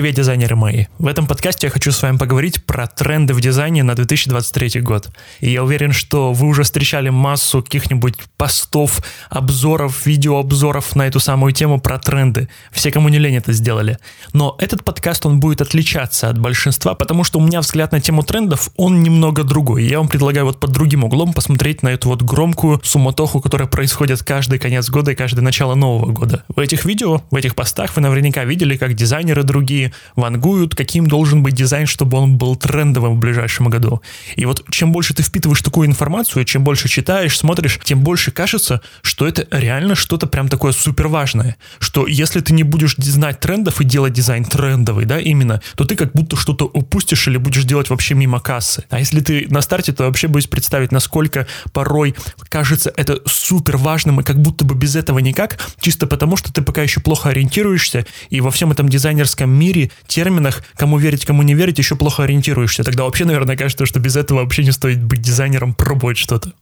привет, дизайнеры мои! В этом подкасте я хочу с вами поговорить про тренды в дизайне на 2023 год. И я уверен, что вы уже встречали массу каких-нибудь постов, обзоров, видеообзоров на эту самую тему про тренды. Все, кому не лень, это сделали. Но этот подкаст, он будет отличаться от большинства, потому что у меня взгляд на тему трендов, он немного другой. Я вам предлагаю вот под другим углом посмотреть на эту вот громкую суматоху, которая происходит каждый конец года и каждое начало Нового года. В этих видео, в этих постах вы наверняка видели, как дизайнеры другие вангуют, каким должен быть дизайн, чтобы он был трендовым в ближайшем году. И вот чем больше ты впитываешь такую информацию, чем больше читаешь, смотришь, тем больше кажется, что это реально что-то прям такое супер важное. Что если ты не будешь знать трендов и делать дизайн трендовый, да, именно, то ты как будто что-то упустишь или будешь делать вообще мимо кассы. А если ты на старте, то вообще боюсь представить, насколько порой кажется это супер важным и как будто бы без этого никак, чисто потому, что ты пока еще плохо ориентируешься и во всем этом дизайнерском мире мире, терминах, кому верить, кому не верить, еще плохо ориентируешься. Тогда вообще, наверное, кажется, что без этого вообще не стоит быть дизайнером, пробовать что-то.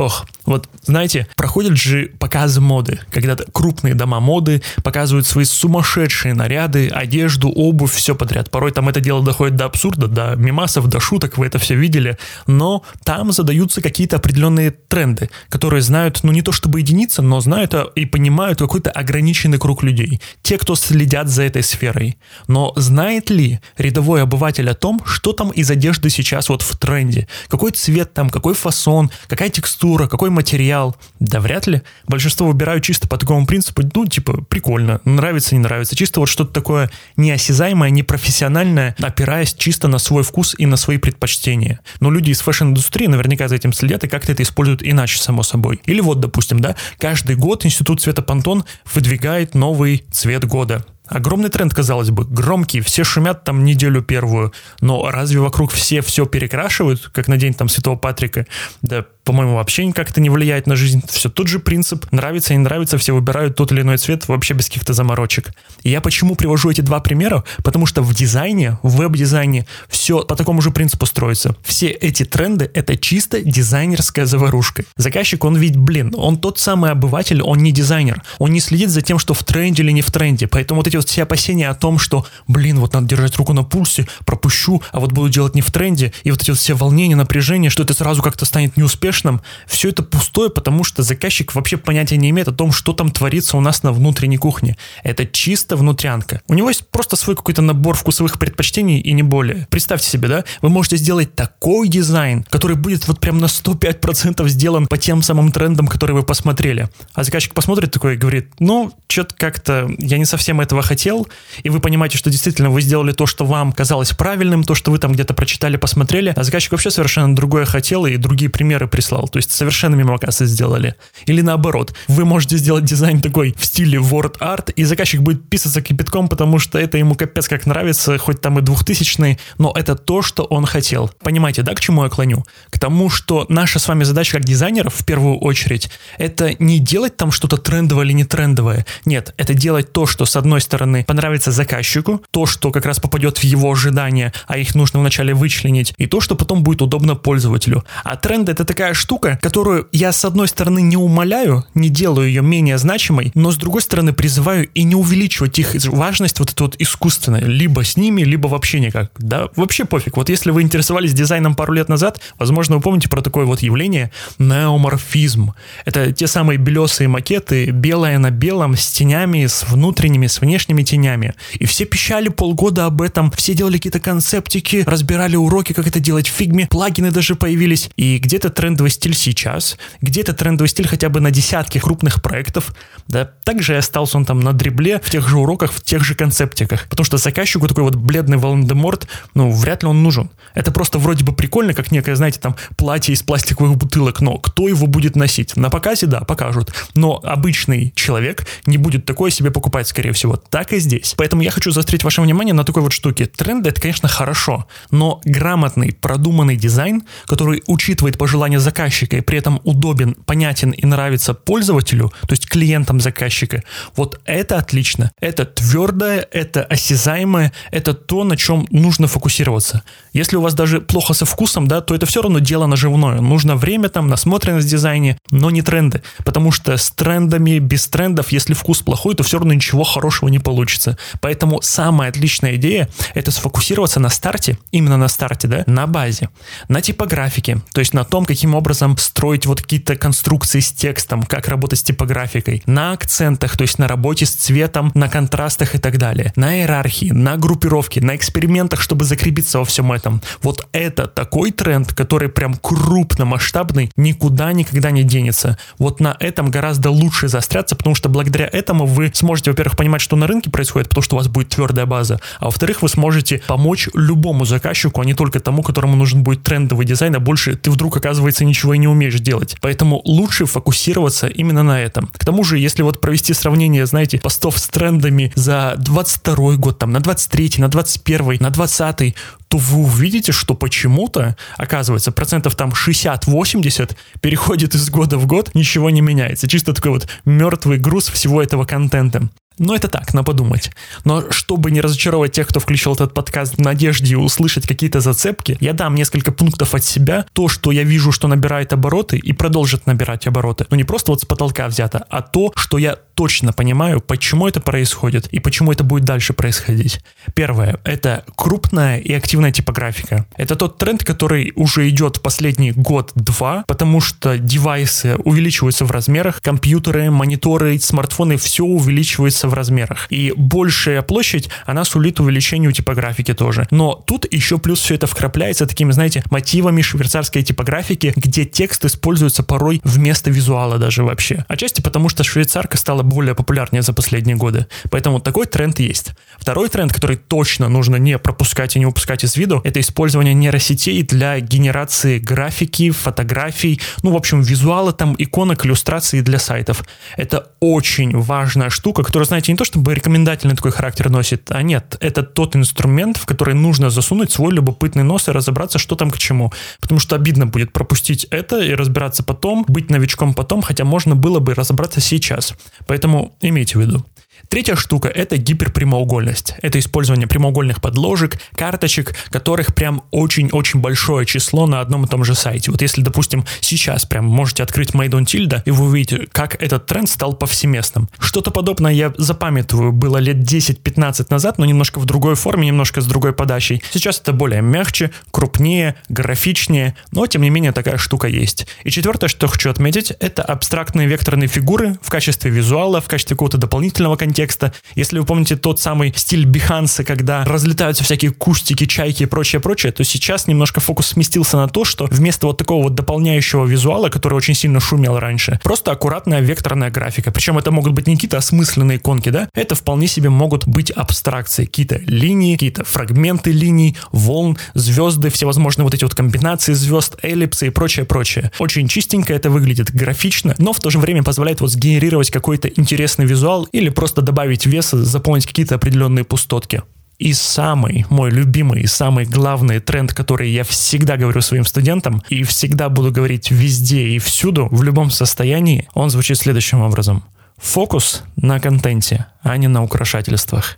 Ох, вот знаете, проходят же показы моды, когда крупные дома моды показывают свои сумасшедшие наряды, одежду, обувь, все подряд. Порой там это дело доходит до абсурда, до мимасов, до шуток, вы это все видели, но там задаются какие-то определенные тренды, которые знают, ну не то чтобы единицы, но знают и понимают какой-то ограниченный круг людей, те, кто следят за этой сферой. Но знает ли рядовой обыватель о том, что там из одежды сейчас вот в тренде? Какой цвет там, какой фасон, какая текстура, текстура, какой материал. Да вряд ли. Большинство выбирают чисто по такому принципу, ну, типа, прикольно, нравится, не нравится. Чисто вот что-то такое неосязаемое, непрофессиональное, опираясь чисто на свой вкус и на свои предпочтения. Но люди из фэшн-индустрии наверняка за этим следят и как-то это используют иначе, само собой. Или вот, допустим, да, каждый год Институт цвета Pantone выдвигает новый цвет года. Огромный тренд, казалось бы, громкий, все шумят там неделю первую, но разве вокруг все все перекрашивают, как на день там Святого Патрика? Да по-моему, вообще никак это не влияет на жизнь. Все тот же принцип. Нравится, не нравится, все выбирают тот или иной цвет вообще без каких-то заморочек. И я почему привожу эти два примера? Потому что в дизайне, в веб-дизайне все по такому же принципу строится. Все эти тренды — это чисто дизайнерская заварушка. Заказчик, он ведь, блин, он тот самый обыватель, он не дизайнер. Он не следит за тем, что в тренде или не в тренде. Поэтому вот эти вот все опасения о том, что, блин, вот надо держать руку на пульсе, пропущу, а вот буду делать не в тренде, и вот эти вот все волнения, напряжение, что это сразу как-то станет неуспешным, успешным, все это пустое, потому что заказчик вообще понятия не имеет о том, что там творится у нас на внутренней кухне. Это чисто внутрянка. У него есть просто свой какой-то набор вкусовых предпочтений и не более. Представьте себе, да, вы можете сделать такой дизайн, который будет вот прям на 105% сделан по тем самым трендам, которые вы посмотрели. А заказчик посмотрит такой и говорит, ну, что-то как-то я не совсем этого хотел, и вы понимаете, что действительно вы сделали то, что вам казалось правильным, то, что вы там где-то прочитали, посмотрели, а заказчик вообще совершенно другое хотел, и другие примеры прислал. То есть совершенно мимо кассы сделали. Или наоборот, вы можете сделать дизайн такой в стиле word art, и заказчик будет писаться кипятком, потому что это ему капец как нравится, хоть там и двухтысячный, но это то, что он хотел. Понимаете, да, к чему я клоню? К тому, что наша с вами задача как дизайнеров, в первую очередь, это не делать там что-то трендовое или не трендовое. Нет, это делать то, что, с одной стороны, понравится заказчику, то, что как раз попадет в его ожидания, а их нужно вначале вычленить, и то, что потом будет удобно пользователю. А тренд — это такая такая штука, которую я, с одной стороны, не умоляю, не делаю ее менее значимой, но, с другой стороны, призываю и не увеличивать их важность вот эту вот искусственную, либо с ними, либо вообще никак. Да, вообще пофиг. Вот если вы интересовались дизайном пару лет назад, возможно, вы помните про такое вот явление неоморфизм. Это те самые белесые макеты, белое на белом, с тенями, с внутренними, с внешними тенями. И все пищали полгода об этом, все делали какие-то концептики, разбирали уроки, как это делать в фигме, плагины даже появились. И где-то тренд трендовый стиль сейчас, где-то трендовый стиль хотя бы на десятки крупных проектов, да, также остался он там на дребле, в тех же уроках, в тех же концептиках, потому что заказчику такой вот бледный Волан-де-Морт, ну, вряд ли он нужен. Это просто вроде бы прикольно, как некое, знаете, там, платье из пластиковых бутылок, но кто его будет носить? На показе, да, покажут, но обычный человек не будет такое себе покупать, скорее всего. Так и здесь. Поэтому я хочу заострить ваше внимание на такой вот штуке. Тренды — это, конечно, хорошо, но грамотный, продуманный дизайн, который учитывает пожелания заказчика и при этом удобен, понятен и нравится пользователю, то есть клиентам заказчика, вот это отлично. Это твердое, это осязаемое, это то, на чем нужно фокусироваться. Если у вас даже плохо со вкусом, да, то это все равно дело наживное. Нужно время там, насмотренность в дизайне, но не тренды. Потому что с трендами, без трендов, если вкус плохой, то все равно ничего хорошего не получится. Поэтому самая отличная идея — это сфокусироваться на старте, именно на старте, да, на базе, на типографике, то есть на том, каким образом строить вот какие-то конструкции с текстом, как работать с типографикой, на акцентах, то есть на работе с цветом, на контрастах и так далее, на иерархии, на группировке, на экспериментах, чтобы закрепиться во всем этом. Вот это такой тренд, который прям крупномасштабный, никуда никогда не денется. Вот на этом гораздо лучше заостряться, потому что благодаря этому вы сможете, во-первых, понимать, что на рынке происходит, потому что у вас будет твердая база, а во-вторых, вы сможете помочь любому заказчику, а не только тому, которому нужен будет трендовый дизайн, а больше ты вдруг, оказывается, ничего и не умеешь делать. Поэтому лучше фокусироваться именно на этом. К тому же, если вот провести сравнение, знаете, постов с трендами за 22 год, там, на 23, на 21, на 20, то вы увидите, что почему-то, оказывается, процентов там 60-80 переходит из года в год, ничего не меняется. Чисто такой вот мертвый груз всего этого контента. Но это так, на подумать. Но чтобы не разочаровать тех, кто включил этот подкаст в надежде услышать какие-то зацепки, я дам несколько пунктов от себя. То, что я вижу, что набирает обороты и продолжит набирать обороты. Но не просто вот с потолка взято, а то, что я точно понимаю, почему это происходит и почему это будет дальше происходить. Первое — это крупная и активная типографика. Это тот тренд, который уже идет последний год-два, потому что девайсы увеличиваются в размерах, компьютеры, мониторы, смартфоны, все увеличивается в размерах. И большая площадь, она сулит увеличению типографики тоже. Но тут еще плюс все это вкрапляется такими, знаете, мотивами швейцарской типографики, где текст используется порой вместо визуала даже вообще. Отчасти потому, что швейцарка стала более популярнее за последние годы. Поэтому такой тренд есть. Второй тренд, который точно нужно не пропускать и не упускать из виду, это использование нейросетей для генерации графики, фотографий, ну, в общем, визуала, там, иконок, иллюстраций для сайтов. Это очень важная штука, которая, знаете, не то чтобы рекомендательный такой характер носит, а нет, это тот инструмент, в который нужно засунуть свой любопытный нос и разобраться, что там к чему. Потому что обидно будет пропустить это и разбираться потом, быть новичком потом, хотя можно было бы разобраться сейчас. Поэтому имейте в виду. Третья штука — это гиперпрямоугольность. Это использование прямоугольных подложек, карточек, которых прям очень-очень большое число на одном и том же сайте. Вот если, допустим, сейчас прям можете открыть Made on Tilda, и вы увидите, как этот тренд стал повсеместным. Что-то подобное я запамятоваю, было лет 10-15 назад, но немножко в другой форме, немножко с другой подачей. Сейчас это более мягче, крупнее, графичнее, но тем не менее такая штука есть. И четвертое, что хочу отметить, это абстрактные векторные фигуры в качестве визуала, в качестве какого-то дополнительного контекста, контекста. Если вы помните тот самый стиль Биханса, когда разлетаются всякие кустики, чайки и прочее-прочее, то сейчас немножко фокус сместился на то, что вместо вот такого вот дополняющего визуала, который очень сильно шумел раньше, просто аккуратная векторная графика. Причем это могут быть не какие-то осмысленные иконки, да? Это вполне себе могут быть абстракции, какие-то линии, какие-то фрагменты линий, волн, звезды, всевозможные вот эти вот комбинации звезд, эллипсы и прочее-прочее. Очень чистенько это выглядит, графично, но в то же время позволяет вот сгенерировать какой-то интересный визуал или просто добавить веса, заполнить какие-то определенные пустотки. И самый мой любимый, самый главный тренд, который я всегда говорю своим студентам и всегда буду говорить везде и всюду, в любом состоянии, он звучит следующим образом. Фокус на контенте, а не на украшательствах.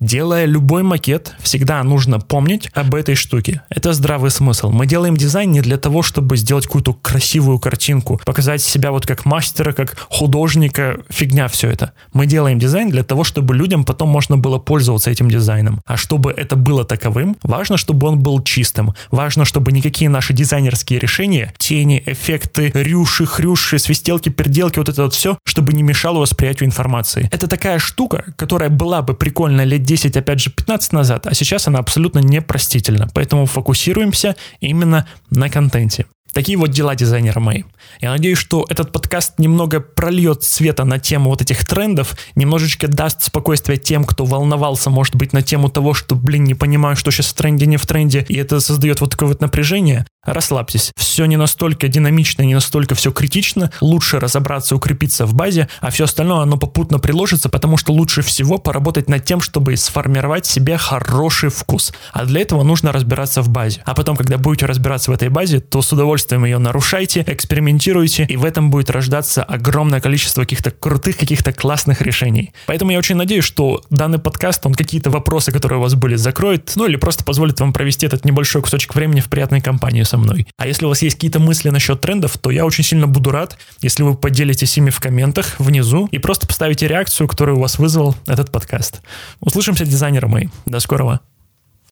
Делая любой макет, всегда нужно помнить об этой штуке. Это здравый смысл. Мы делаем дизайн не для того, чтобы сделать какую-то красивую картинку, показать себя вот как мастера, как художника, фигня все это. Мы делаем дизайн для того, чтобы людям потом можно было пользоваться этим дизайном. А чтобы это было таковым, важно, чтобы он был чистым. Важно, чтобы никакие наши дизайнерские решения, тени, эффекты, рюши, хрюши, свистелки, переделки, вот это вот все, чтобы не мешало восприятию информации. Это такая штука, которая была бы прикольна лет 10, опять же, 15 назад, а сейчас она абсолютно непростительна. Поэтому фокусируемся именно на контенте. Такие вот дела дизайнера мои. Я надеюсь, что этот подкаст немного прольет света на тему вот этих трендов, немножечко даст спокойствие тем, кто волновался, может быть, на тему того, что, блин, не понимаю, что сейчас в тренде, не в тренде, и это создает вот такое вот напряжение. Расслабьтесь. Все не настолько динамично, не настолько все критично. Лучше разобраться, укрепиться в базе, а все остальное оно попутно приложится, потому что лучше всего поработать над тем, чтобы сформировать себе хороший вкус. А для этого нужно разбираться в базе. А потом, когда будете разбираться в этой базе, то с удовольствием ее нарушайте, экспериментируйте, и в этом будет рождаться огромное количество каких-то крутых, каких-то классных решений. Поэтому я очень надеюсь, что данный подкаст, он какие-то вопросы, которые у вас были, закроет, ну или просто позволит вам провести этот небольшой кусочек времени в приятной компании со мной. А если у вас есть какие-то мысли насчет трендов, то я очень сильно буду рад, если вы поделитесь ими в комментах внизу и просто поставите реакцию, которую у вас вызвал этот подкаст. Услышимся, дизайнеры мои. До скорого.